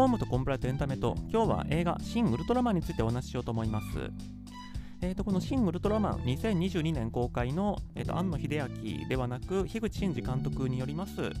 ホームとコンプライトエンタメと今日は映画「シン・ウルトラマン」についてお話ししようと思います。えー、とこの「シン・ウルトラマン」2022年公開の、えー、と庵野秀明ではなく樋口真嗣監督によります、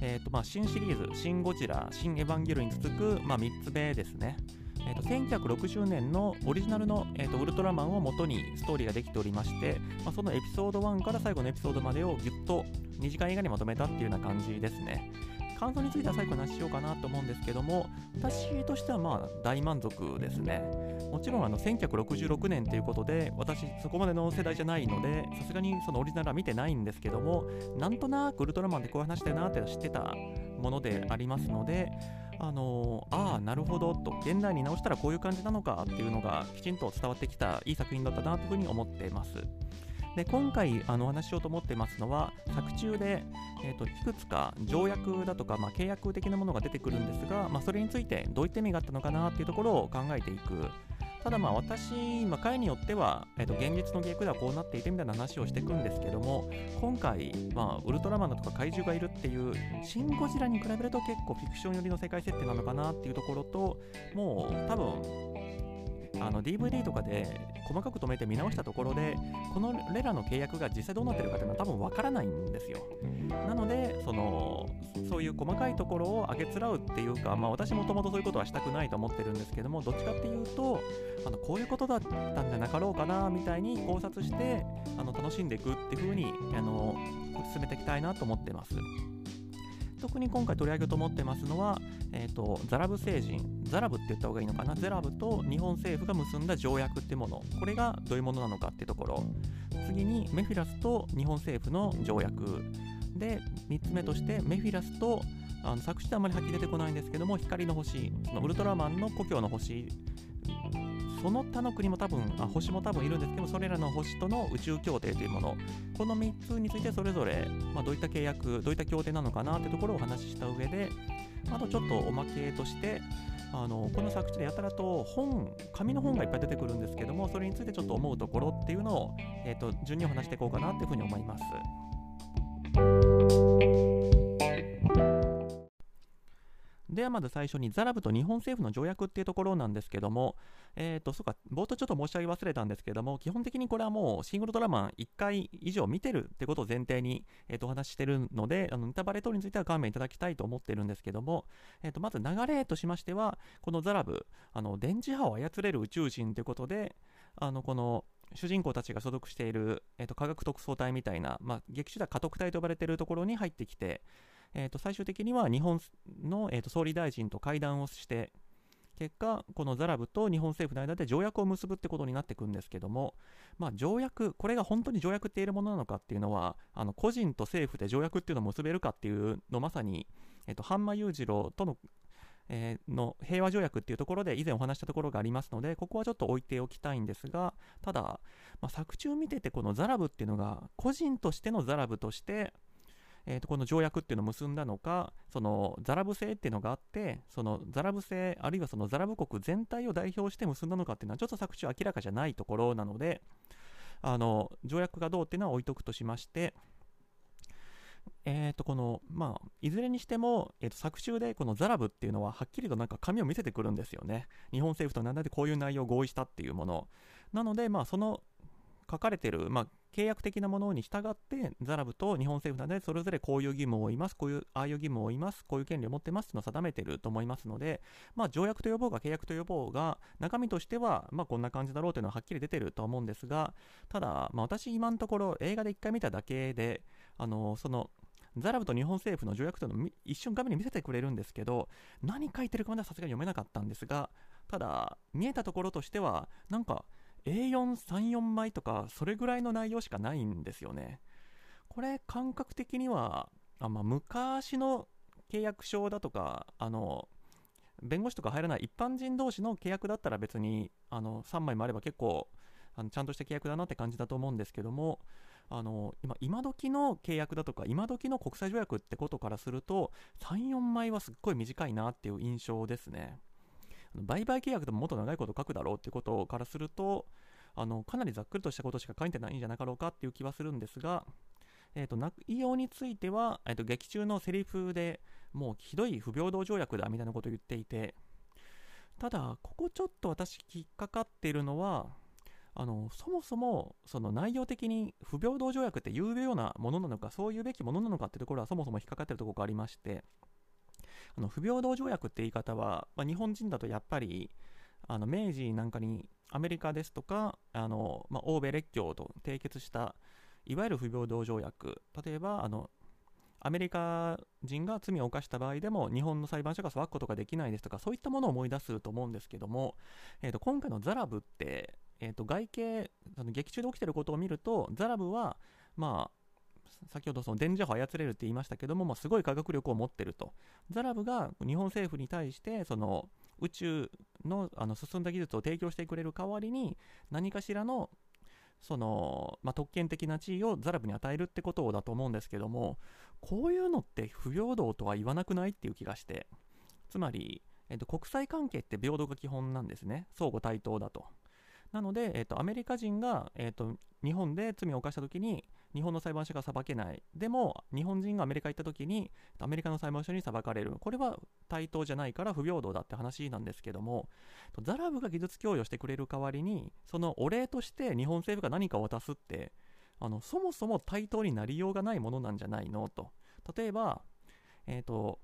えーとまあ、新シリーズ「シン・ゴジラ」「シン・エヴァンゲル」に続く、まあ、3つ目ですね。えーと、1960年のオリジナルの、えーと、ウルトラマンを元にストーリーができておりまして、まあ、そのエピソード1から最後のエピソードまでをぎゅっと2時間映画にまとめたっていうような感じですね。感想については最後話しようかなと思うんですけども、私としてはまあ大満足ですね。もちろんあの1966年ということで、私そこまでの世代じゃないので、さすがにそのオリジナルは見てないんですけども、なんとなくウルトラマンでこういう話だよなって知ってたものでありますので、あのー、ああ、なるほどと、現代に直したらこういう感じなのかっていうのがきちんと伝わってきたいい作品だったなというふうに思っています。で今回あのお話しようと思ってますのは作中で、えーと、いくつか条約だとか、まあ、契約的なものが出てくるんですが、まあ、それについてどういった意味があったのかなっていうところを考えていく。ただまあ私、まあ、回によっては、えーと、現実の逆ではこうなっていてみたいな話をしていくんですけども今回、まあ、ウルトラマンだとか怪獣がいるっていうシン・ゴジラに比べると結構フィクション寄りの世界設定なのかなっていうところともう多分あの DVD とかで細かく止めて見直したところでこのレラの契約が実際どうなってるかっていうのは多分わからないんですよ。なのでそのそういう細かいところをあげつらうっていうか、まあ、私もともとそういうことはしたくないと思ってるんですけどもどっちかっていうとあのこういうことだったんじゃなかろうかなみたいに考察してあの楽しんでいくっていう風にあの進めていきたいなと思ってます特に今回取り上げようと思ってますのは、えーと、ザラブ星人、ザラブって言った方がいいのかな、ゼラブと日本政府が結んだ条約ってもの、これがどういうものなのかってところ、次にメフィラスと日本政府の条約、で、3つ目としてメフィラスとあの作詞であんまりはっきり出てこないんですけども、光の星、のウルトラマンの故郷の星。その他の国も多分あ星も多分いるんですけどそれらの星との宇宙協定というものこの3つについてそれぞれ、まあ、どういった契約どういった協定なのかなというところをお話しした上であとちょっとおまけとしてあのこの作中でやたらと本紙の本がいっぱい出てくるんですけどもそれについてちょっと思うところっていうのを、えーと、順にお話していこうかなというふうに思います。ではまず最初にザラブと日本政府の条約っていうところなんですけども、えっ、ー、と、そうか、冒頭ちょっと申し上げ忘れたんですけども、基本的にこれはもうシングルドラマ1回以上見てるってことを前提に、えー、とお話ししてるので、あのネタバレ等については勘弁いただきたいと思ってるんですけども、えっ、ー、と、まず流れとしましては、このザラブ、あの電磁波を操れる宇宙人ということで、あのこの主人公たちが所属している、えー、と科学特捜隊みたいな、まあ、劇中では家督隊と呼ばれているところに入ってきて、えー、と最終的には日本の、えー、と総理大臣と会談をして結果このザラブと日本政府の間で条約を結ぶってことになっていくんですけども、まあ、条約これが本当に条約って言えるものなのかっていうのはあの個人と政府で条約っていうのを結べるかっていうのまさに、えー、と半間裕次郎とのえー、の平和条約っていうところで以前お話したところがありますのでここはちょっと置いておきたいんですがただ、まあ、作中見ててこのザラブっていうのが個人としてのザラブとしてえー、とこの条約っていうのを結んだのか、そのザラブ制っていうのがあって、そのザラブ制、あるいはそのザラブ国全体を代表して結んだのかっていうのは、ちょっと作中明らかじゃないところなので、あの条約がどうっていうのは置いとくとしまして、えー、とこのまあ、いずれにしても、えー、と作中でこのザラブっていうのははっきりとなんか紙を見せてくるんですよね。日本政府と何でこういう内容を合意したっていうもの。なので、まあ、その書かれてる、まあ、契約的なものに従って、ザラブと日本政府などでそれぞれこういう義務を負います、こういう、ああいう義務を負います、こういう権利を持ってますというのを定めていると思いますので、まあ、条約と呼ぼうが契約と呼ぼうが、中身としては、まあ、こんな感じだろうというのははっきり出てると思うんですが、ただ、まあ、私今のところ映画で1回見ただけで、あの、その、ザラブと日本政府の条約というのを一瞬画面に見せてくれるんですけど、何書いてるかまではさすがに読めなかったんですが、ただ、見えたところとしては、なんか、A4、3、4枚とか、それぐらいの内容しかないんですよね。これ、感覚的には、あまあ、昔の契約書だとか、あの、弁護士とか入らない一般人同士の契約だったら別にあの3枚もあれば結構あのちゃんとした契約だなって感じだと思うんですけどもあの今今時の契約だとか今時の国際条約ってことからすると34枚はすっごい短いなっていう印象ですね。売買契約でももっと長いこと書くだろうってことからすると、あのかなりざっくりとしたことしか書いてないんじゃなかろうかっていう気はするんですが、えーと、内容については、えーと、劇中のセリフでもうひどい不平等条約だみたいなことを言っていて、ただ、ここちょっと私引っかかっているのは、あのそもそもその内容的に不平等条約って言うようなものなのか、そう言うべきものなのかっていうところはそもそも引っかかっているところがありまして、あの不平等条約って言い方は、まあ、日本人だとやっぱりあの明治なんかにアメリカですとかあの、まあ、欧米列強と締結したいわゆる不平等条約。例えばあのアメリカ人が罪を犯した場合でも日本の裁判所が裁くことができないですとかそういったものを思い出すと思うんですけども、えー、と今回のザラブって、えー、と外形その劇中で起きてることを見るとザラブはまあ先ほどその電磁波を操れるって言いましたけども、まあ、すごい科学力を持ってると。ザラブが日本政府に対してその宇宙のあの進んだ技術を提供してくれる代わりに何かしらのその、まあ、特権的な地位をザラブに与えるってことだと思うんですけどもこういうのって不平等とは言わなくないっていう気がして。つまり、えっと、国際関係って平等が基本なんですね。相互対等だと。なので、えっと、アメリカ人が、えっと、日本で罪を犯した時に日本の裁判所が裁けない。でも、日本人がアメリカ行った時に、アメリカの裁判所に裁かれる。これは対等じゃないから不平等だって話なんですけども、ザラブが技術供与してくれる代わりに、そのお礼として日本政府が何かを渡すって、あのそもそも対等になりようがないものなんじゃないのと。例えば、えっ、ー、と、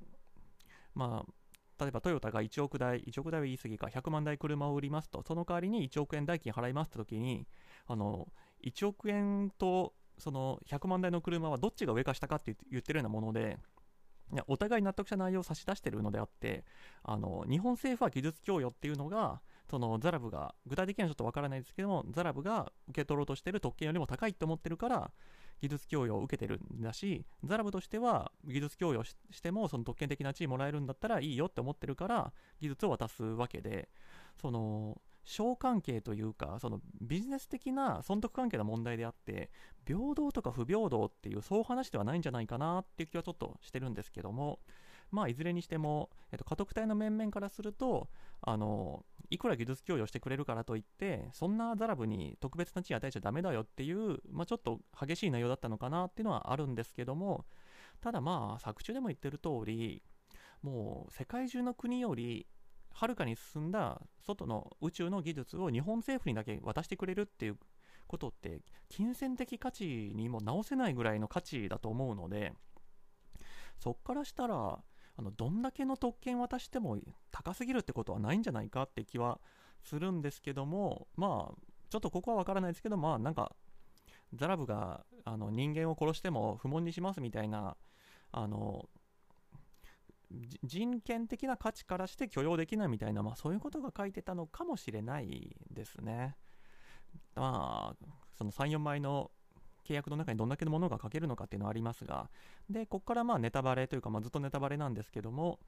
まあ、例えばトヨタが1億台、1億台は言い過ぎか、100万台車を売りますと、その代わりに1億円代金払いますって時に、あの、1億円とその100万台の車はどっちが上か下かって言ってるようなもので、いやお互い納得した内容を差し出してるのであってあの日本政府は技術供与っていうのがそのザラブが具体的にはちょっとわからないですけどもザラブが受け取ろうとしてる特権よりも高いと思ってるから技術供与を受けてるんだしザラブとしては技術供与してもその特権的な地位もらえるんだったらいいよって思ってるから技術を渡すわけでその商関係というか、そのビジネス的な損得関係の問題であって、平等とか不平等っていう、そう話ではないんじゃないかなっていう気はちょっとしてるんですけども、まあ、いずれにしても、えっと、家督隊の面々からすると、あの、いくら技術供与してくれるからといって、そんなザラブに特別な地位与えちゃダメだよっていう、まあ、ちょっと激しい内容だったのかなっていうのはあるんですけども、ただまあ、作中でも言ってる通り、もう世界中の国よりはるかに進んだ外の宇宙の技術を日本政府にだけ渡してくれるっていうことって金銭的価値にも直せないぐらいの価値だと思うのでそっからしたらあのどんだけの特権渡しても高すぎるってことはないんじゃないかって気はするんですけどもまあちょっとここは分からないですけどまあなんかザラブがあの人間を殺しても不問にしますみたいなあの人権的な価値からして許容できないみたいな、まあ、そういうことが書いてたのかもしれないですね。まあ、その3、4枚の契約の中にどんだけのものが書けるのかっていうのはありますが、で、ここからまあネタバレというか、まあ、ずっとネタバレなんですけども、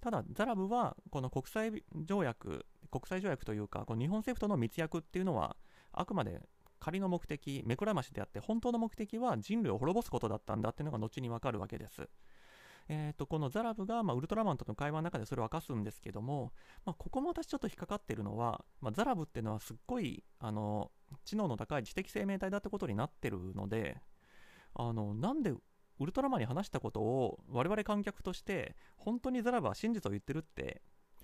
ただ、ザラブはこの国際条約、国際条約というか、この日本政府との密約っていうのは、あくまで仮の目的、目くらましであって、本当の目的は人類を滅ぼすことだったんだっていうのが後にわかるわけです。えーと、このザラブが、ま、ウルトラマンとの会話の中でそれを明かすんですけども、ま、ここも私ちょっと引っかかってるのは、ま、ザラブっていうのはすっごいあの知能の高い知的生命体だってことになってるのであのなんでウルトラマンに話したことを我々観客として本当にザラブは真実を言ってるって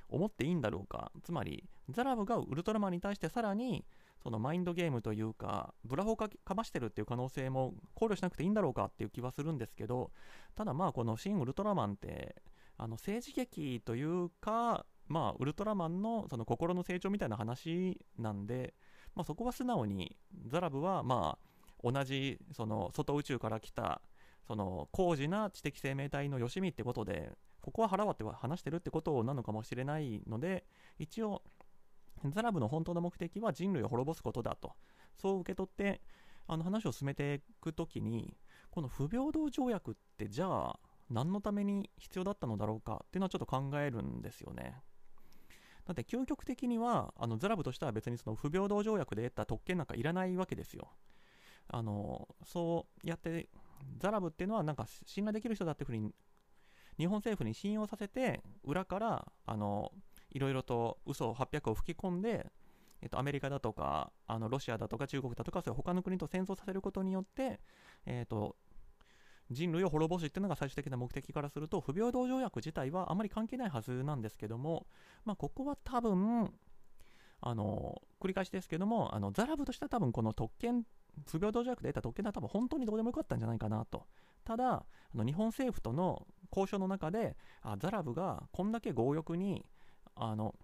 思っていいんだろうか。つまりザラブがウルトラマンに対してさらにそのマインドゲームというか、ブラフをかましてるっていう可能性も考慮しなくていいんだろうかっていう気はするんですけど、ただまあこのシン・ウルトラマンって、あの政治劇というか、まあウルトラマンのその心の成長みたいな話なんで、まあ、そこは素直にザラブはまあ同じその外宇宙から来たその高次な知的生命体のよしみってことでここは腹割って話してるってことなのかもしれないので一応ザラブの本当の目的は人類を滅ぼすことだと、そう受け取って、あの話を進めていくときに、この不平等条約ってじゃあ何のために必要だったのだろうかっていうのはちょっと考えるんですよね。だって究極的にはあのザラブとしては別にその不平等条約で得た特権なんかいらないわけですよ。あのそうやってザラブっていうのはなんか信頼できる人だっていうふうに日本政府に信用させて裏からあのいろいろと嘘を800を吹き込んで、えっと、アメリカだとかあのロシアだとか中国だとかそういう他の国と戦争させることによって、えっと、人類を滅ぼしっていうのが最終的な目的からすると不平等条約自体はあまり関係ないはずなんですけども、まあ、ここは多分あの繰り返しですけどもあのザラブとしては多分この特権不平等条約で得た特権は多分本当にどうでもよかったんじゃないかなと。ただあの日本政府との交渉の中であザラブがこんだけ強欲にあの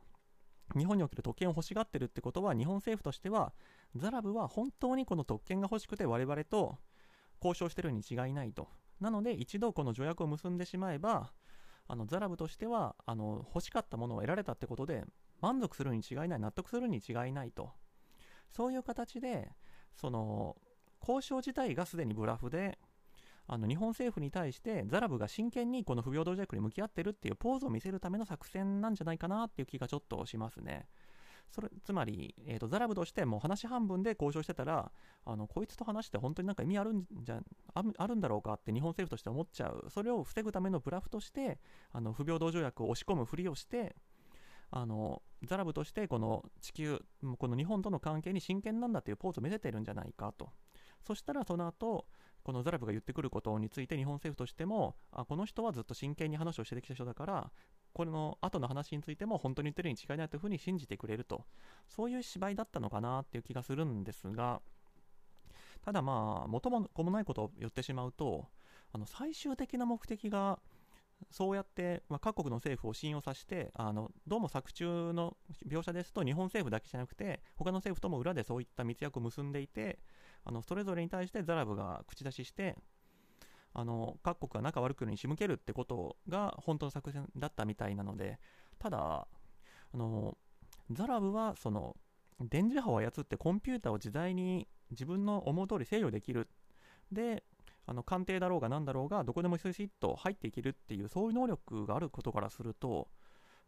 日本における特権を欲しがってるってことは日本政府としてはザラブは本当にこの特権が欲しくて我々と交渉してるに違いないと。なので一度この条約を結んでしまえばあのザラブとしてはあの欲しかったものを得られたってことで満足するに違いない納得するに違いないと。そういう形でその交渉自体がすでにブラフであの日本政府に対してザラブが真剣にこの不平等条約に向き合ってるっていうポーズを見せるための作戦なんじゃないかなっていう気がちょっとしますね。それつまり、えーと、ザラブとしてもう話半分で交渉してたらあのこいつと話して本当になんか意味あるんじゃあるんだろうかって日本政府として思っちゃうそれを防ぐためのブラフとしてあの不平等条約を押し込むふりをしてあのザラブとしてこの地球この日本との関係に真剣なんだというポーズを見せてるんじゃないかとそしたらその後このザラブが言ってくることについて日本政府としてもあこの人はずっと真剣に話をしてきた人だからこれの後の話についても本当に言ってるに違いないというふうに信じてくれると。そういう芝居だったのかなっていう気がするんですがただまあ元も子もないことを言ってしまうとあの最終的な目的がそうやって、まあ、各国の政府を信用させてあのどうも作中の描写ですと日本政府だけじゃなくて他の政府とも裏でそういった密約を結んでいてあのそれぞれに対してザラブが口出ししてあの各国が仲悪くるに仕向けるってことが本当の作戦だったみたいなのでただあのザラブはその電磁波を操ってコンピューターを自在に自分の思う通り制御できる。であの官邸だろうが何だろうがどこでもスイスイッと入っていけるっていうそういう能力があることからすると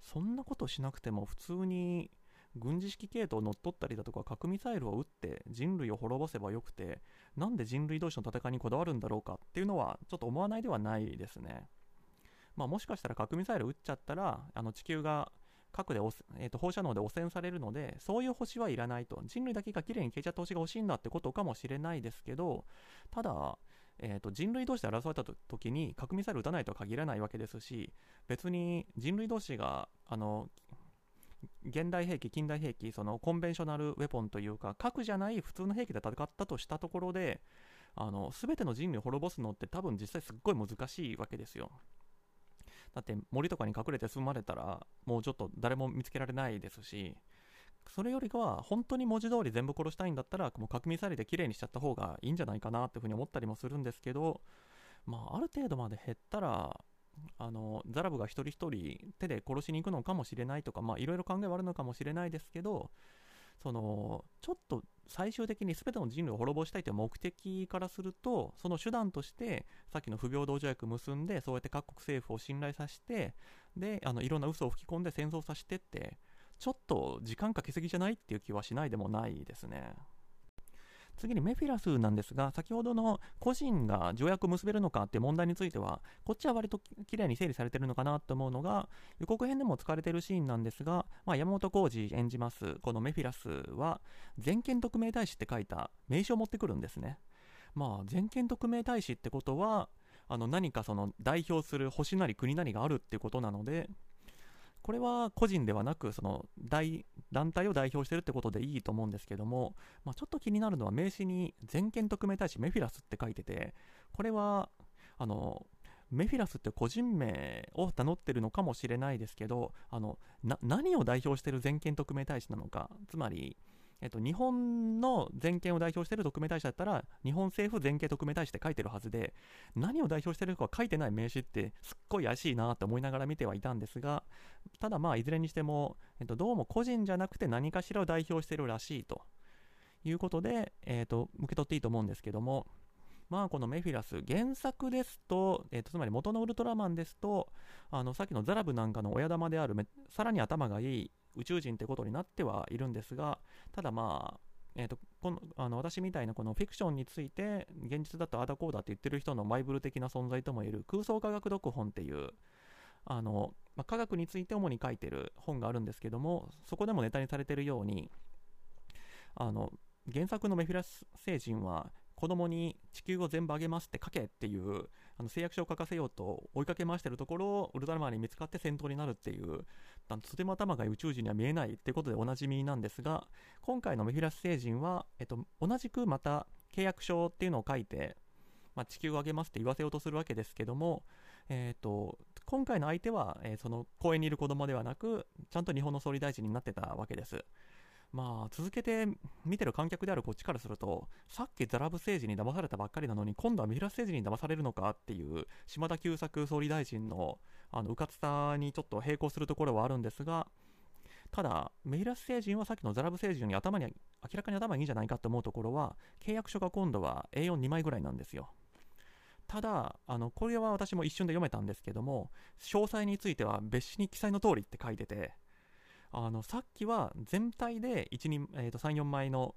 そんなことしなくても普通に軍事式系統を乗っ取ったりだとか核ミサイルを撃って人類を滅ぼせばよくてなんで人類同士の戦いにこだわるんだろうかっていうのはちょっと思わないではないですね。まあ、もしかしたら核ミサイル撃っちゃったらあの地球が核で、えー、と放射能で汚染されるのでそういう星はいらないと人類だけがきれいに消えちゃった星が欲しいんだってことかもしれないですけどただえーと、人類同士で争われた時に核ミサイル撃たないとは限らないわけですし別に人類同士があの現代兵器、近代兵器、そのコンベンショナルウェポンというか核じゃない普通の兵器で戦ったとしたところであの全ての人類を滅ぼすのって多分実際すっごい難しいわけですよ。だって森とかに隠れて住まれたらもうちょっと誰も見つけられないですしそれよりかは本当に文字通り全部殺したいんだったらもう核ミサイルで綺麗にしちゃった方がいいんじゃないかなっていうふうに思ったりもするんですけど、まあ、ある程度まで減ったらあのザラブが一人一人手で殺しに行くのかもしれないとかいろいろ考えはあるのかもしれないですけどそのちょっと最終的に全ての人類を滅ぼしたいという目的からするとその手段としてさっきの不平等条約結んでそうやって各国政府を信頼させてであのいろんな嘘を吹き込んで戦争させてってちょっと時間かけすぎじゃないっていう気はしないでもないですね。次にメフィラスなんですが、先ほどの個人が条約を結べるのかって問題については、こっちは割ときれいに整理されてるのかなと思うのが、予告編でも使われてるシーンなんですが、まあ、山本浩二演じます、このメフィラスは、全権特命大使って書いた名刺を持ってくるんですね。まあ、全権特命大使ってことは、あの何かその代表する星なり国なりがあるってことなので、これは個人ではなくその大団体を代表してるってことでいいと思うんですけども、まあ、ちょっと気になるのは名刺に全権特命大使メフィラスって書いててこれはあのメフィラスって個人名を名乗ってるのかもしれないですけどあの何を代表してる全権特命大使なのかつまりえっと、日本の全権を代表している特命大使だったら、日本政府全権特命大使って書いてるはずで、何を代表しているか書いてない名刺ってすっごい怪しいなって思いながら見てはいたんですが、ただまあ、いずれにしても、えっと、どうも個人じゃなくて何かしらを代表しているらしいと。いうことで、えっと、受け取っていいと思うんですけども、まあ、このメフィラス、原作ですと、えー、とつまり元のウルトラマンですと、あのさっきのザラブなんかの親玉であるさらに頭がいい宇宙人ってことになってはいるんですが、ただまあ、えーと、このあの私みたいなこのフィクションについて現実だとあだこうだって言ってる人のマイブル的な存在ともいえる空想科学読本っていうあの、まあ、科学について主に書いてる本があるんですけどもそこでもネタにされてるようにあの原作のメフィラス星人は子供に地球を全部あげますって書けっていうあの誓約書を書かせようと追いかけ回してるところをウルトラマンに見つかって戦闘になるっていうとても頭が宇宙人には見えないってことでおなじみなんですが今回のメフィラス星人は、えっと、同じくまた契約書っていうのを書いて、まあ、地球をあげますって言わせようとするわけですけども、えーと、今回の相手は、えー、その公園にいる子供ではなくちゃんと日本の総理大臣になってたわけです。まあ、続けて見てる観客であるこっちからすると、さっきザラブ政治に騙されたばっかりなのに、今度はミラス政治に騙されるのかっていう、島田久作総理大臣のあの、うかつさにちょっと並行するところはあるんですが、ただ、メイラス星人はさっきのザラブ星人より頭に、明らかに頭がいいんじゃないかと思うところは、契約書が今度は A42 枚ぐらいなんですよ。ただ、あの、これは私も一瞬で読めたんですけども、詳細については別紙に記載の通りって書いてて、あの、さっきは全体で1、2、えー、と3、4枚の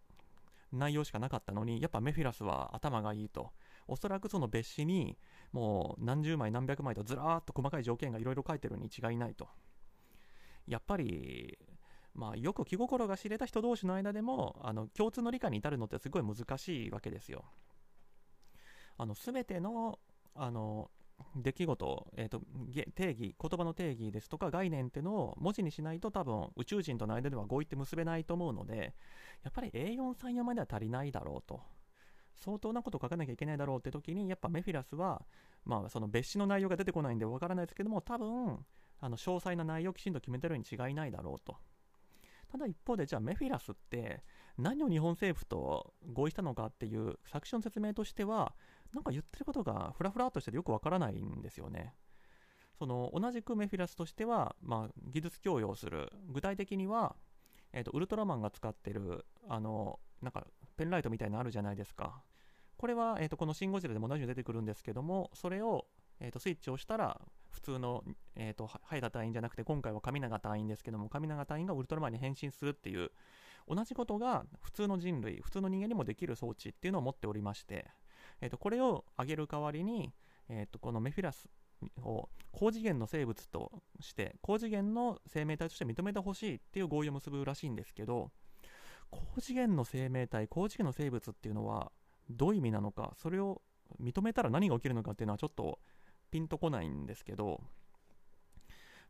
内容しかなかったのに、やっぱメフィラスは頭がいいと。おそらくその別紙に、もう何十枚何百枚とずらーっと細かい条件がいろいろ書いてるに違いないと。やっぱり、まあ、よく気心が知れた人同士の間でもあの共通の理解に至るのってすごい難しいわけですよ。あの全てのあの出来事、えーと、定義、言葉の定義ですとか概念っていうのを文字にしないと多分宇宙人との間では合意って結べないと思うので、やっぱり A434 までは足りないだろうと。相当なこと書かなきゃいけないだろうって時に、やっぱメフィラスは、まあ、その別紙の内容が出てこないんでわからないですけども、多分、あの詳細な内容をきちんと決めてるに違いないだろうと。ただ一方で、じゃあメフィラスって何を日本政府と合意したのかっていう作詞の説明としては、なんか言ってることがフラフラとしててよくわからないんですよね。その同じくメフィラスとしては、まあ、技術供与する。具体的には、えーと、ウルトラマンが使ってるあのなんかペンライトみたいなのあるじゃないですか。これは、えーと、このシン・ゴジラでも同じように出てくるんですけども、それを、えーと、スイッチをしたら、普通の、えーと、ハイダ隊員じゃなくて、今回は神長隊員ですけども、神長隊員がウルトラマンに変身するっていう、同じことが普通の人類、普通の人間にもできる装置っていうのを持っておりまして、えー、とこれを上げる代わりに、えー、とこのメフィラスを高次元の生物として高次元の生命体として認めてほしいっていう合意を結ぶらしいんですけど高次元の生命体高次元の生物っていうのはどういう意味なのかそれを認めたら何が起きるのかっていうのはちょっとピンとこないんですけど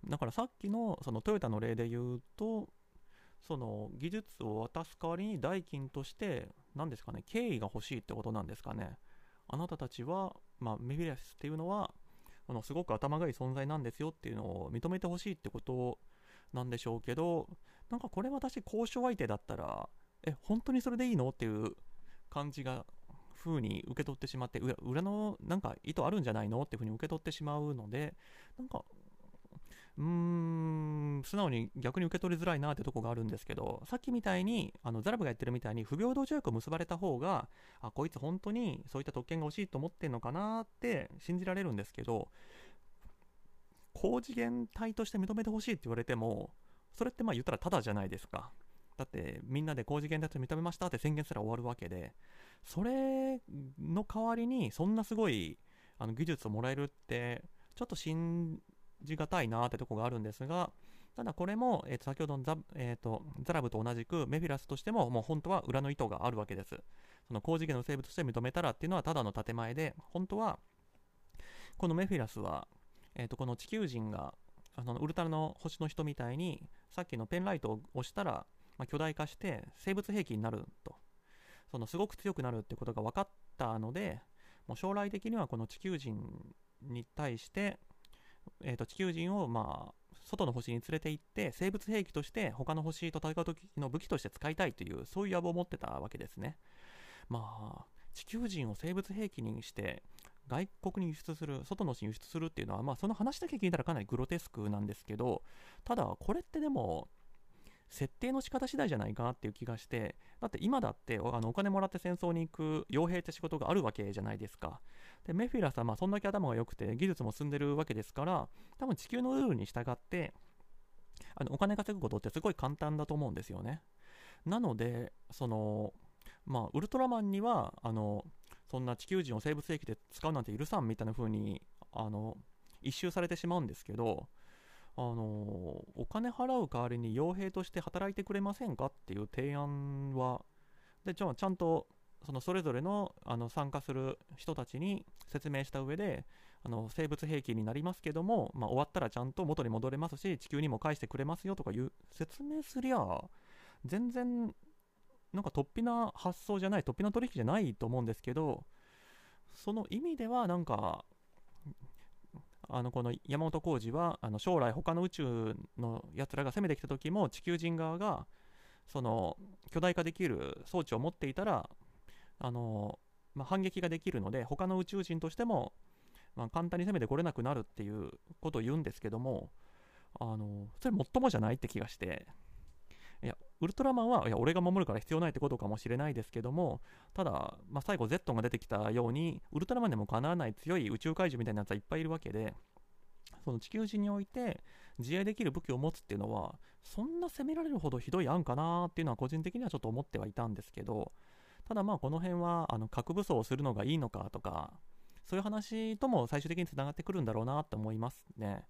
だからさっきのそのトヨタの例で言うとその技術を渡す代わりに代金として何ですかね敬意が欲しいってことなんですかね。あなたたちは、まあ、メフィラスっていうのはあのすごく頭がいい存在なんですよっていうのを認めてほしいってことなんでしょうけどなんかこれ私交渉相手だったらえ本当にそれでいいのっていう感じが風に受け取ってしまって裏のなんか意図あるんじゃないのっていうふうに受け取ってしまうのでなんかうーん、素直に逆に受け取りづらいなってとこがあるんですけど、さっきみたいに、あのザラブがやってるみたいに不平等条約を結ばれた方が、あ、こいつ本当にそういった特権が欲しいと思ってんのかなって信じられるんですけど、高次元体として認めてほしいって言われても、それってまあ言ったらただじゃないですか。だってみんなで高次元体と認めましたって宣言すら終わるわけで、それの代わりにそんなすごいあの技術をもらえるって、ちょっと信じがたいなってとこがあるんですが、ただこれも、えー、と先ほどのザ,、えーと、ザラブと同じくメフィラスとしてももう本当は裏の意図があるわけです。その高次元の生物として認めたらっていうのはただの建前で、本当はこのメフィラスは、えー、とこの地球人があのウルトラの星の人みたいにさっきのペンライトを押したら、まあ、巨大化して生物兵器になると。そのすごく強くなるってことが分かったので、もう将来的にはこの地球人に対してえー、と地球人を、まあ、外の星に連れて行って生物兵器として他の星と戦う時の武器として使いたいというそういう野望を持ってたわけですね。まあ地球人を生物兵器にして外国に輸出する外の星に輸出するっていうのは、まあ、その話だけ聞いたらかなりグロテスクなんですけどただこれってでも設定の仕方次第じゃないかなっていう気がしてだって今だってあのお金もらって戦争に行く傭兵って仕事があるわけじゃないですか。でメフィラスはまあそんだけ頭が良くて技術も進んでるわけですから多分地球のルールに従ってあのお金稼ぐことってすごい簡単だと思うんですよね。なのでそのまあウルトラマンにはあのそんな地球人を生物兵器で使うなんて許さんみたいな風にあの一周されてしまうんですけどあのお金払う代わりに傭兵として働いてくれませんかっていう提案はでじゃあちゃんとそのそれぞれのあの参加する人たちに説明した上であの生物兵器になりますけども、まあ、終わったらちゃんと元に戻れますし地球にも返してくれますよとかいう説明すりゃ全然なんか突飛な発想じゃない突飛な取引じゃないと思うんですけどその意味ではなんかあのこの山本浩二はあの将来他の宇宙のやつらが攻めてきた時も地球人側がその巨大化できる装置を持っていたらあの、まあ、反撃ができるので他の宇宙人としても、まあ、簡単に攻めてこれなくなるっていうことを言うんですけどもあのそれもっともじゃないって気がして。いやウルトラマンはいや俺が守るから必要ないってことかもしれないですけどもただ、まあ、最後 Z が出てきたようにウルトラマンでもかなわない強い宇宙怪獣みたいなやつはいっぱいいるわけでその地球人において自衛できる武器を持つっていうのはそんな攻められるほどひどい案かなっていうのは個人的にはちょっと思ってはいたんですけどただまあこの辺はあの核武装をするのがいいのかとかそういう話とも最終的につながってくるんだろうなって思いますね。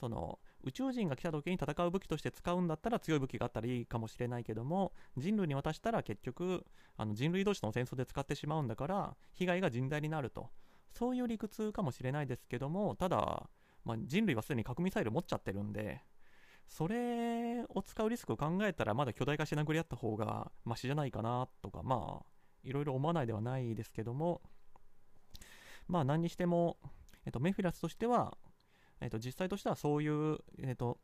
その宇宙人が来た時に戦う武器として使うんだったら強い武器があったらいいかもしれないけども人類に渡したら結局あの人類同士の戦争で使ってしまうんだから被害が甚大になると。そういう理屈かもしれないですけどもただまあ、人類はすでに核ミサイル持っちゃってるんで、それを使うリスクを考えたら、まだ巨大化して殴り合った方がマシじゃないかなとか、まあ、いろいろ思わないではないですけども、まあ、何にしても、えっと、メフィラスとしては、えっと、実際としてはそういう、えっと、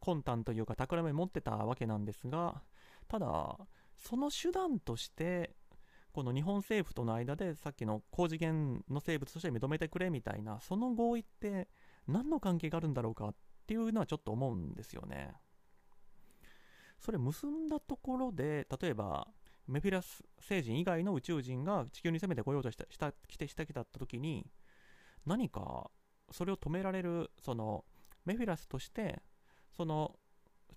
魂胆というか、企み持ってたわけなんですが、ただ、その手段として、この日本政府との間でさっきの高次元の生物として認めてくれみたいなその合意って何の関係があるんだろうかっていうのはちょっと思うんですよね。それ結んだところで例えばメフィラス星人以外の宇宙人が地球に攻めてこようとしたした来てしてきた時に何かそれを止められるそのメフィラスとしてその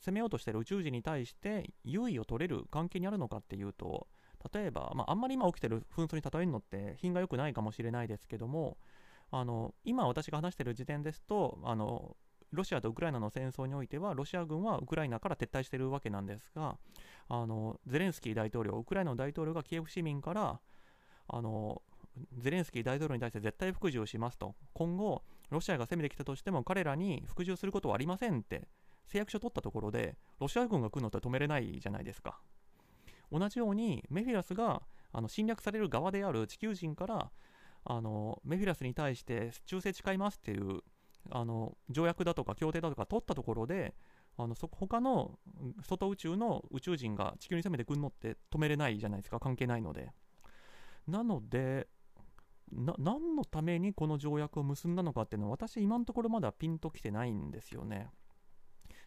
攻めようとしてる宇宙人に対して優位を取れる関係にあるのかっていうと例えば、まあ、あんまり今起きてる紛争に例えるのって品が良くないかもしれないですけどもあの今私が話している時点ですとあのロシアとウクライナの戦争においてはロシア軍はウクライナから撤退しているわけなんですがあのゼレンスキー大統領ウクライナの大統領がキエフ市民からあのゼレンスキー大統領に対して絶対服従をしますと。今後ロシアが攻めてきたとしても彼らに服従することはありませんって誓約書を取ったところでロシア軍が来るのって止めれないじゃないですか。同じようにメフィラスがあの侵略される側である地球人からあのメフィラスに対して忠誠誓いますっていうあの条約だとか協定だとか取ったところであのそ他の外宇宙の宇宙人が地球に攻めてくるのって止めれないじゃないですか。関係ないので。なのでな何のためにこの条約を結んだのかっていうのは私今のところまだピンときてないんですよね。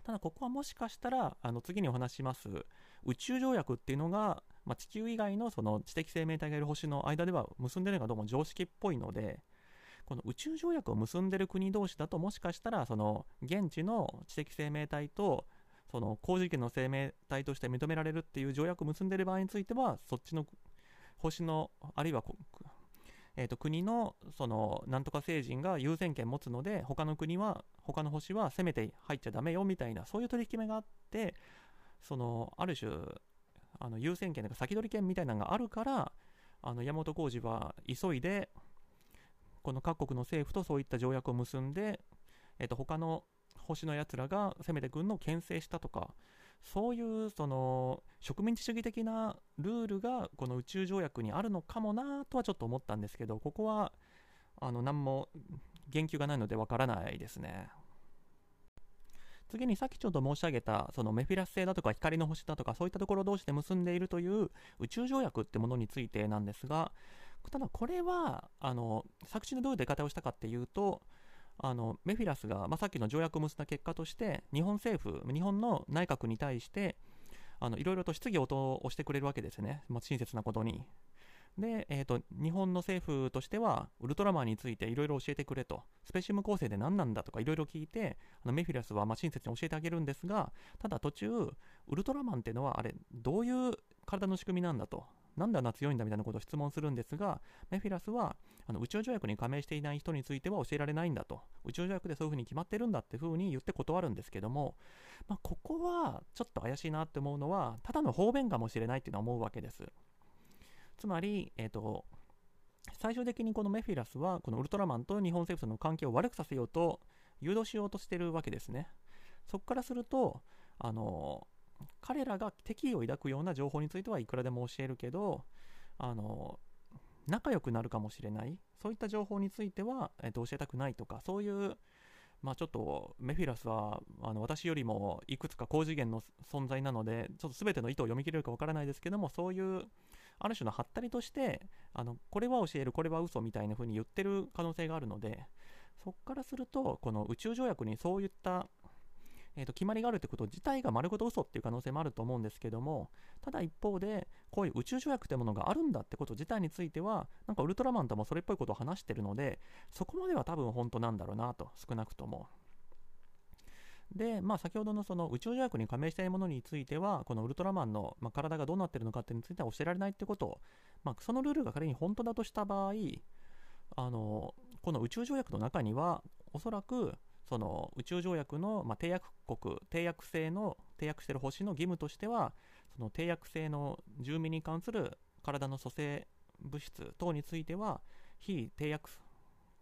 ただここはもしかしたらあの次にお話します宇宙条約っていうのが、まあ、地球以外のその知的生命体がいる星の間では結んでるのがどうも常識っぽいのでこの宇宙条約を結んでる国同士だともしかしたらその現地の知的生命体とその高次元の生命体として認められるっていう条約を結んでる場合についてはそっちの星のあるいはえーと、国のそのなんとか星人が優先権持つので他の国は他の星は攻めて入っちゃだめよみたいなそういう取り決めがあってそのある種あの優先権とか先取り権みたいなのがあるからあの山本浩二は急いでこの各国の政府とそういった条約を結んで、えー、と他の星のやつらが攻めてくるのを牽制したとかそういうその植民地主義的なルールがこの宇宙条約にあるのかもなとはちょっと思ったんですけどここはあの何も言及がないのでわからないですね。次にさっきちょっと申し上げたそのメフィラス星だとか光の星だとかそういったところ同士で結んでいるという宇宙条約ってものについてなんですがただこれはあの作詞でどういう出方をしたかっていうとあのメフィラスが、まあ、さっきの条約を結んだ結果として日本政府日本の内閣に対してあのいろいろと質疑応答をしてくれるわけですね、まあ、親切なことに。で、えーと、日本の政府としてはウルトラマンについていろいろ教えてくれと。スペシウム構成で何なんだとかいろいろ聞いてあのメフィラスはまあ親切に教えてあげるんですがただ途中ウルトラマンっていうのはあれどういう体の仕組みなんだと。なんであんな強いんだみたいなことを質問するんですがメフィラスはあの宇宙条約に加盟していない人については教えられないんだと。宇宙条約でそういうふうに決まってるんだっていうふうに言って断るんですけども、まあ、ここはちょっと怪しいなって思うのはただの方便かもしれないっていうのは思うわけです。つまり、えーと、最終的にこのメフィラスはこのウルトラマンと日本政府との関係を悪くさせようと誘導しようとしてるわけですね。そこからするとあの彼らが敵意を抱くような情報についてはいくらでも教えるけどあの仲良くなるかもしれない。そういった情報については、えー、と教えたくないとかそういうまあ、ちょっとメフィラスはあの私よりもいくつか高次元の存在なのでちょっと全ての意図を読み切れるかわからないですけどもそういうある種のハったりとしてあのこれは教えるこれは嘘みたいな風に言ってる可能性があるのでそこからするとこの宇宙条約にそういったえー、と決まりがあるということ自体が丸ごと嘘っていう可能性もあると思うんですけどもただ一方でこういう宇宙条約というものがあるんだってこと自体についてはなんかウルトラマンともそれっぽいことを話してるのでそこまでは多分本当なんだろうなと少なくとも。で、まあ、先ほどのその宇宙条約に加盟したいものについては、このウルトラマンの、まあ、体がどうなってるのかっていうについては教えられないってことを、まあ、そのルールが仮に本当だとした場合、あのこの宇宙条約の中には、おそらくその宇宙条約の、まあ、締約国、締約制の、締約してる星の義務としては、その締約制の住民に関する体の組成物質等については、非締約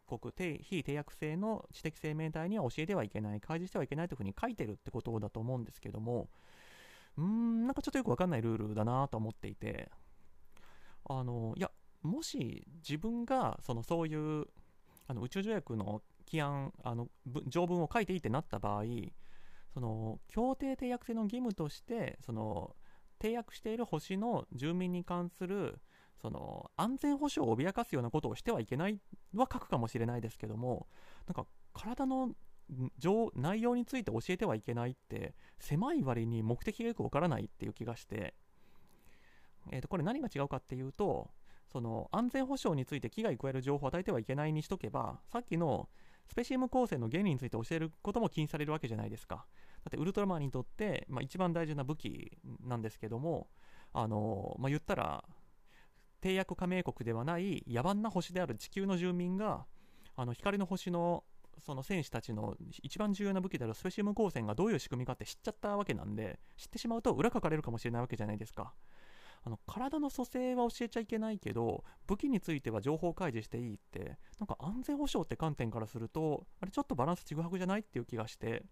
国、非締約制の知的生命体には教えてはいけない、開示してはいけないというふうに書いてるってことだと思うんですけども、うん、なんかちょっとよくわかんないルールだなと思っていて、あの、いや、もし自分がそのそういうあの宇宙条約の規案あの条文を書いていいってなった場合その協定締約性の義務としてその締約している星の住民に関するその安全保障を脅かすようなことをしてはいけないは書くかもしれないですけどもなんか体の内容について教えてはいけないって狭い割に目的がよくわからないっていう気がして、えー、とこれ何が違うかっていうとその安全保障について危害加える情報を与えてはいけないにしとけばさっきのスペシウム構成の原理について教えることも禁止されるわけじゃないですか。だってウルトラマンにとって、まあ、一番大事な武器なんですけども、あのまあ、言ったら、締約加盟国ではない野蛮な星である地球の住民が、あの光の星のその戦士たちの一番重要な武器であるスペシウム光線がどういう仕組みかって知っちゃったわけなんで、知ってしまうと裏書かれるかもしれないわけじゃないですか。あの体の組成は教えちゃいけないけど武器については情報開示していいってなんか安全保障って観点からするとあれちょっとバランスちぐはぐじゃないっていう気がして。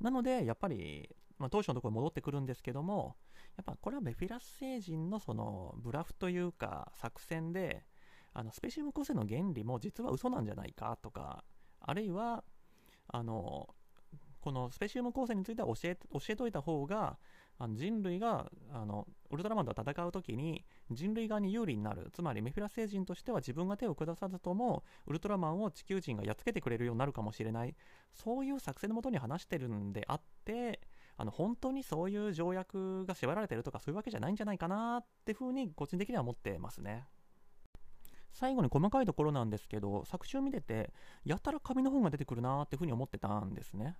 なのでやっぱり、まあ、当初のところに戻ってくるんですけどもやっぱこれはメフィラス星人のそのブラフというか作戦であのスペシウム個性の原理も実は嘘なんじゃないかとかあるいはあのこのスペシウム構成については教え教えといた方があの人類があのウルトラマンと戦う時に人類側に有利になるつまりメフィラ星人としては自分が手を下さずともウルトラマンを地球人がやっつけてくれるようになるかもしれないそういう作戦のもとに話してるんであってあの本当にそういう条約が縛られてるとかそういうわけじゃないんじゃないかなってふうに個人的には思ってますね。最後に細かいところなんですけど作中見ててやたら紙の本が出てくるなっていうふうに思ってたんですね。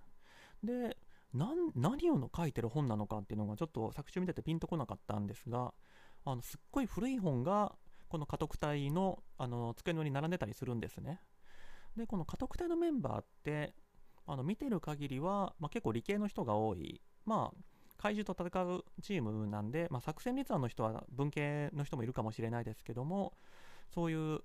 で何を書いてる本なのかっていうのがちょっと作中見ててピンとこなかったんですがあのすっごい古い本がこの家督隊のあの机の上に並んでたりするんですね。でこの家督隊のメンバーってあの見てる限りは、まあ、結構理系の人が多い。まあ怪獣と戦うチームなんで、まあ、作戦立案の人は文系の人もいるかもしれないですけどもそういう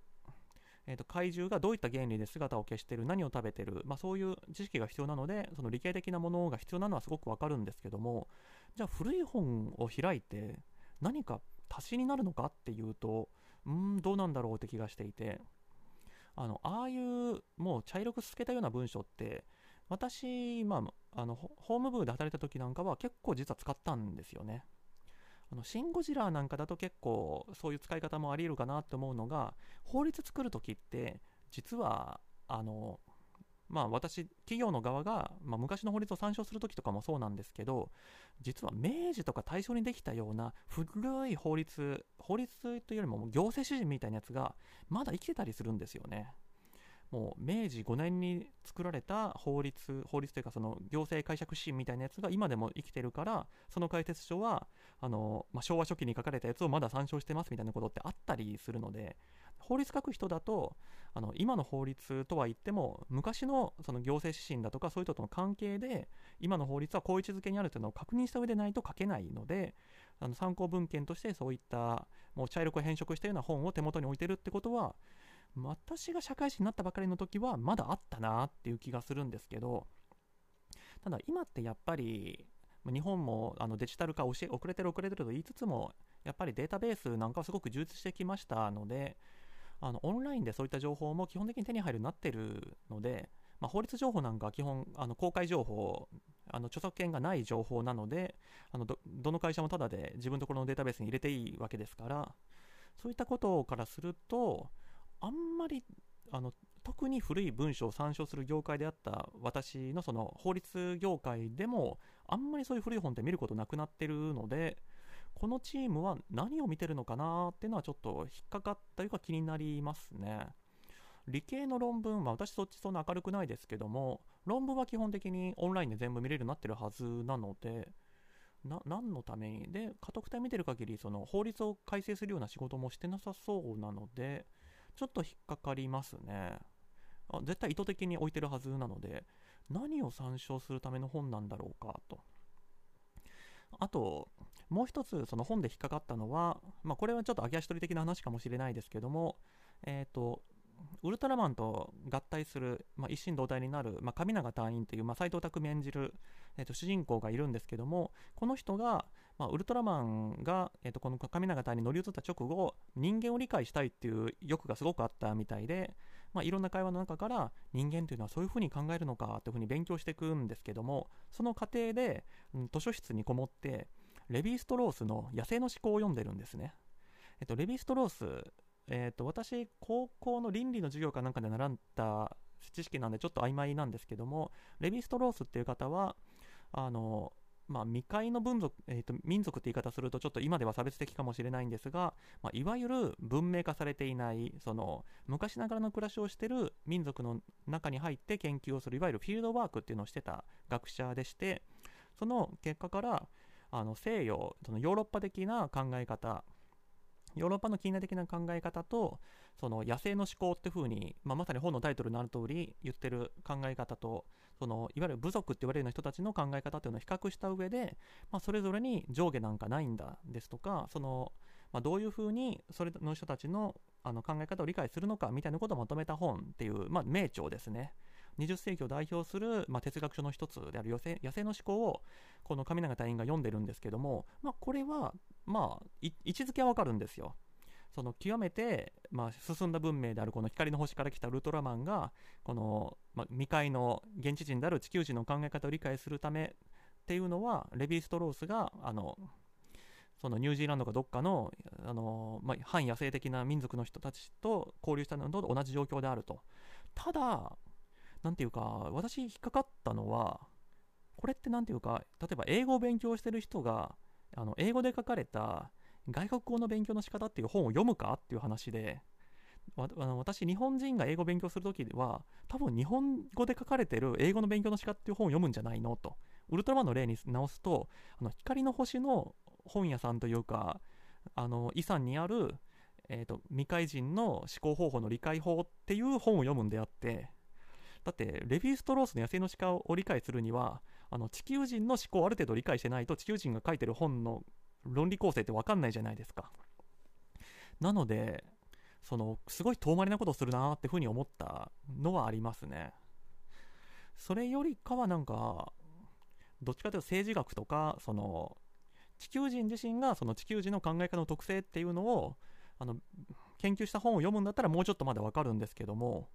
えー、と怪獣がどういった原理で姿を消してる何を食べてる、まあ、そういう知識が必要なのでその理系的なものが必要なのはすごくわかるんですけどもじゃあ古い本を開いて何か足しになるのかっていうとうんどうなんだろうって気がしていてあのああいうもう茶色く透けたような文章って私、まあ、あのホーム部で働いた時なんかは結構実は使ったんですよね。あのシン・ゴジラなんかだと結構そういう使い方もあり得るかなって思うのが法律作るときって実はあのまあ私企業の側が、まあ、昔の法律を参照するときとかもそうなんですけど実は明治とか大正にできたような古い法律法律というよりも行政指示みたいなやつがまだ生きてたりするんですよね。もう明治5年に作られた法律、法律というかその行政解釈指針みたいなやつが今でも生きてるから、その解説書はあの、まあ、昭和初期に書かれたやつをまだ参照してますみたいなことってあったりするので、法律書く人だと、あの今の法律とは言っても、昔のその行政指針だとかそういう人との関係で、今の法律はこういう位置づけにあるというのを確認した上でないと書けないので、あの参考文献としてそういったもう茶色く変色したような本を手元に置いてるってことは私が社会人になったばかりの時はまだあったなっていう気がするんですけどただ今ってやっぱり日本もあのデジタル化教え遅れてる遅れてると言いつつもやっぱりデータベースなんかはすごく充実してきましたのであのオンラインでそういった情報も基本的に手に入るようになってるので、まあ、法律情報なんかは基本あの公開情報あの著作権がない情報なのであのどどの会社もただで自分のところのデータベースに入れていいわけですからそういったことからするとあんまりあの特に古い文書を参照する業界であった私のその法律業界でもあんまりそういう古い本って見ることなくなってるのでこのチームは何を見てるのかなっていうのはちょっと引っかかったいうか気になりますね。理系の論文、まあ、私そっちそんな明るくないですけども論文は基本的にオンラインで全部見れるようになってるはずなのでな何のために？で家督隊見てる限りその法律を改正するような仕事もしてなさそうなのでちょっと引っかかりますね。あ絶対意図的に置いてるはずなので何を参照するための本なんだろうかと。あともう一つその本で引っかかったのは、まあ、これはちょっと揚げ足取り的な話かもしれないですけどもえっ、ー、とウルトラマンと合体する、まあ、一心同体になる、まあ、上永隊員という、まあ、斎藤工演じる、えーと、主人公がいるんですけどもこの人が、まあ、ウルトラマンが、えーと、この上永隊に乗り移った直後人間を理解したいっていう欲がすごくあったみたいで、まあ、いろんな会話の中から人間というのはそういうふうに考えるのかというふうに勉強していくんですけどもその過程で、うん、図書室にこもってレヴィ・ストロースの野生の思考を読んでるんですね。えっと、レヴィ・ストロースえーと、私、高校の倫理の授業かなんかで習った知識なんでちょっと曖昧なんですけども、レヴィ・ストロースっていう方は、あのまあ、未開の文族、えーと、民族って言い方するとちょっと今では差別的かもしれないんですが、まあ、いわゆる文明化されていないその昔ながらの暮らしをしてる民族の中に入って研究をするいわゆるフィールドワークっていうのをしてた学者でしてその結果からあの西洋そのヨーロッパ的な考え方ヨーロッパの近代的な考え方とその野生の思考って風に、まあ、まさに本のタイトルのある通り言ってる考え方とそのいわゆる部族って言われるような人たちの考え方っていうのを比較した上で、まあ、それぞれに上下なんかないんだですとかその、まあ、どういうふうにそれの人たちのあの考え方を理解するのかみたいなことをまとめた本っていう、まあ、名著ですね。20世紀を代表する、まあ、哲学書の一つである野生野生の思考をこの上永隊員が読んでるんですけども、まあ、これはまあ位置づけはわかるんですよ。その極めて、まあ、進んだ文明であるこの光の星から来たウルトラマンがこの、まあ、未開の現地人である地球人の考え方を理解するためっていうのはレヴィ・ストロースがあのそのニュージーランドかどっかのあの、まあ、反野生的な民族の人たちと交流したのと同じ状況であると。ただ何ていうか私引っかかったのはこれって何ていうか例えば英語を勉強してる人があの英語で書かれた外国語の勉強の仕方っていう本を読むかっていう話であの私日本人が英語勉強するときは多分日本語で書かれてる英語の勉強の仕方っていう本を読むんじゃないのと。ウルトラマンの例に直すとあの光の星の本屋さんというかあの遺産にある、えーと未開人の思考方法の理解法っていう本を読むんであってだってレヴィ・ストロースの野生の鹿を理解するにはあの地球人の思考をある程度理解してないと地球人が書いてる本の論理構成って分かんないじゃないですか。なのでそのすごい遠回りなことをするなってふうに思ったのはありますね。それよりかはなんかどっちかというと政治学とかその地球人自身がその地球人の考え方の特性っていうのをあの研究した本を読むんだったらもうちょっとまだ分かるんですけども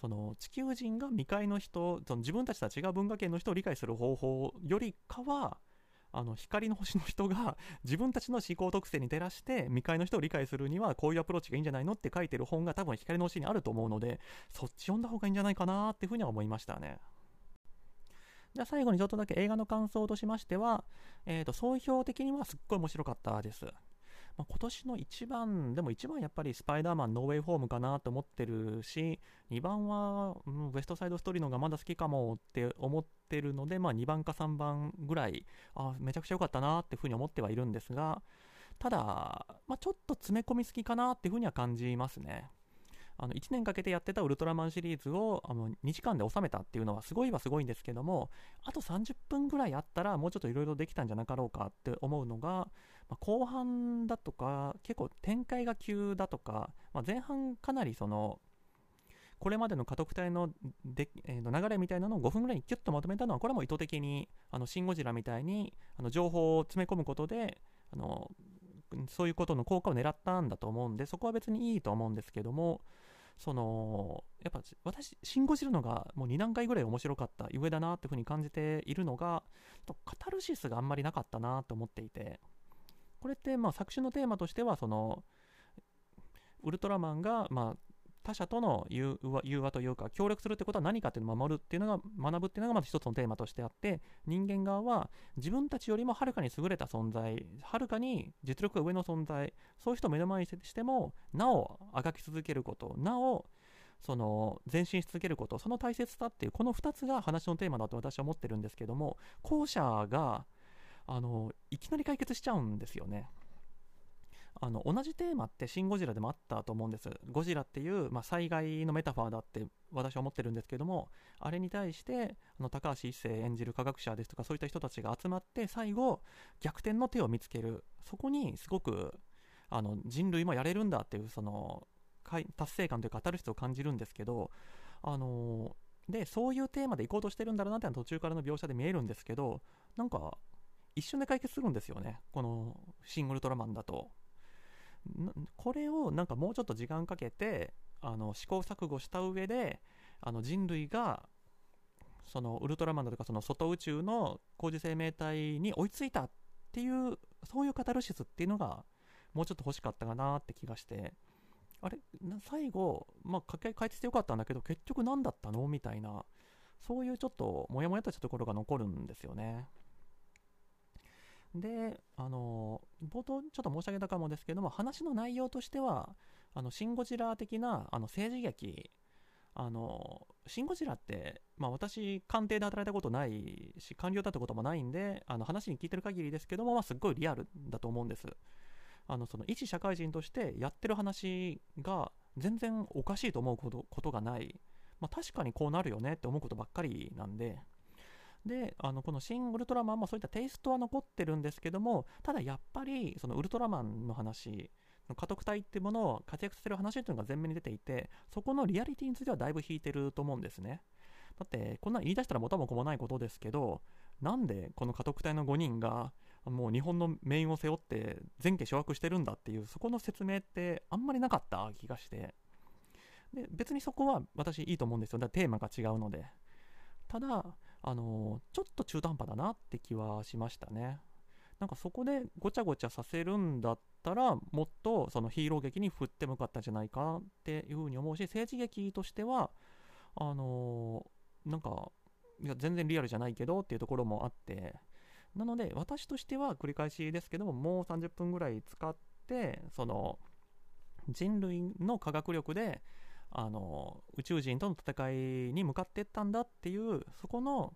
その地球人が未開の人その自分たちとは違う文化圏の人を理解する方法よりかはあの光の星の人が 自分たちの思考特性に照らして未開の人を理解するにはこういうアプローチがいいんじゃないのって書いてる本が多分光の星にあると思うのでそっち読んだ方がいいんじゃないかなっていうふうには思いましたね。じゃあ最後にちょっとだけ映画の感想としましては、えー、と総評的にはすっごい面白かったです。まあ、今年の1番、でも1番やっぱりスパイダーマンノーウェイホームかなと思ってるし、2番は、うん、ウエストサイドストーリーのがまだ好きかもって思ってるので、まあ、2番か3番ぐらい、あめちゃくちゃ良かったなっていうふうに思ってはいるんですが、ただ、まあ、ちょっと詰め込みすぎかなっていうふうには感じますね。あの1年かけてやってたウルトラマンシリーズをあの2時間で収めたっていうのはすごいはすごいんですけどもあと30分ぐらいあったらもうちょっといろいろできたんじゃなかろうかって思うのが、まあ、後半だとか結構展開が急だとか、まあ、前半かなりそのこれまでの家督隊ので、えー、流れみたいなのを5分ぐらいにキュッとまとめたのはこれも意図的にあのシン・ゴジラみたいにあの情報を詰め込むことであのそういうことの効果を狙ったんだと思うんでそこは別にいいと思うんですけどもそのやっぱ私、シン・ゴジラのがもう2段階ぐらい面白かった上だなっていうふうに感じているのがカタルシスがあんまりなかったなと思っていて。これってまあ作詞のテーマとしてはそのウルトラマンがま他者との融和というか協力するってことは何かっていうのを守るっていうのが学ぶっていうのがまず一つのテーマとしてあって人間側は自分たちよりもはるかに優れた存在はるかに実力が上の存在そういう人を目の前にしてもなおあがき続けることなおその前進し続けることその大切さっていうこの2つが話のテーマだと私は思ってるんですけども後者があのいきなり解決しちゃうんですよね。あの同じテーマって「シン・ゴジラ」でもあったと思うんですゴジラっていう、まあ、災害のメタファーだって私は思ってるんですけどもあれに対してあの高橋一生演じる科学者ですとかそういった人たちが集まって最後逆転の手を見つけるそこにすごくあの人類もやれるんだっていうその達成感というか当たる人を感じるんですけどあのでそういうテーマで行こうとしてるんだろうなっていうのは途中からの描写で見えるんですけどなんか一瞬で解決するんですよね。この「シン・ウルトラマン」だと。これをなんかもうちょっと時間かけてあの試行錯誤した上であの人類がそのウルトラマンだとかその外宇宙の工事生命体に追いついたっていうそういうカタルシスっていうのがもうちょっと欲しかったかなって気がして。あれ？最後まあ書き換えてよかったんだけど結局何だったの？みたいなそういうちょっとモヤモヤとしたところが残るんですよね。で、あの、冒頭ちょっと申し上げたかもですけども、話の内容としては、あの、シン・ゴジラ的な、あの、政治劇、あの、シン・ゴジラって、まあ私、官邸で働いたことないし、官僚だったこともないんで、あの、話に聞いてる限りですけども、まあ、すっごいリアルだと思うんです。あの、その、一社会人としてやってる話が、全然おかしいと思うことことがない。まあ、確かにこうなるよねって思うことばっかりなんで、であのこの「シン・ウルトラマン」もそういったテイストは残ってるんですけどもただやっぱりそのウルトラマンの話の家督隊っていうものを活躍させる話っていうのが前面に出ていてそこのリアリティについてはだいぶ引いてると思うんですね。だってこんなん言い出したら元も子もないことですけどなんでこの家督隊の5人がもう日本の命運を背負って前家掌握してるんだっていうそこの説明ってあんまりなかった気がして。で別にそこは私いいと思うんですよ。だテーマが違うので。ただあのちょっと中途半端だなって気はしましたね。なんかそこでごちゃごちゃさせるんだったらもっとそのヒーロー劇に振ってもかったんじゃないかっていうふうに思うし政治劇としてはあのなんかいや全然リアルじゃないけどっていうところもあってなので私としては繰り返しですけどももう30分ぐらい使ってその人類の科学力であの宇宙人との戦いに向かっていったんだっていうそこの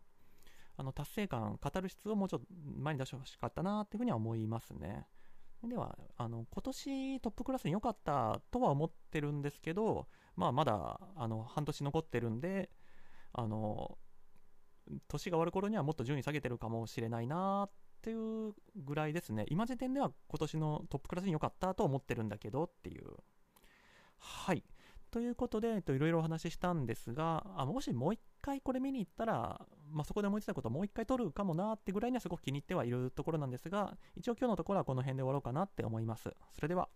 あの達成感語る質をもうちょっと前に出してほしかったなっていうふうには思いますね。ではあの今年トップクラスに良かったとは思ってるんですけど、まあ、まだあの半年残ってるんであの年が終わる頃にはもっと順位下げてるかもしれないなっていうぐらいですね。今時点では今年のトップクラスに良かったと思ってるんだけどっていう。はい。ということで、いろいろお話ししたんですが、あもしもう一回これ見に行ったら、まあ、そこで思いついたことをもう一回撮るかもなってぐらいにはすごく気に入ってはいるところなんですが、一応今日のところはこの辺で終わろうかなって思います。それでは。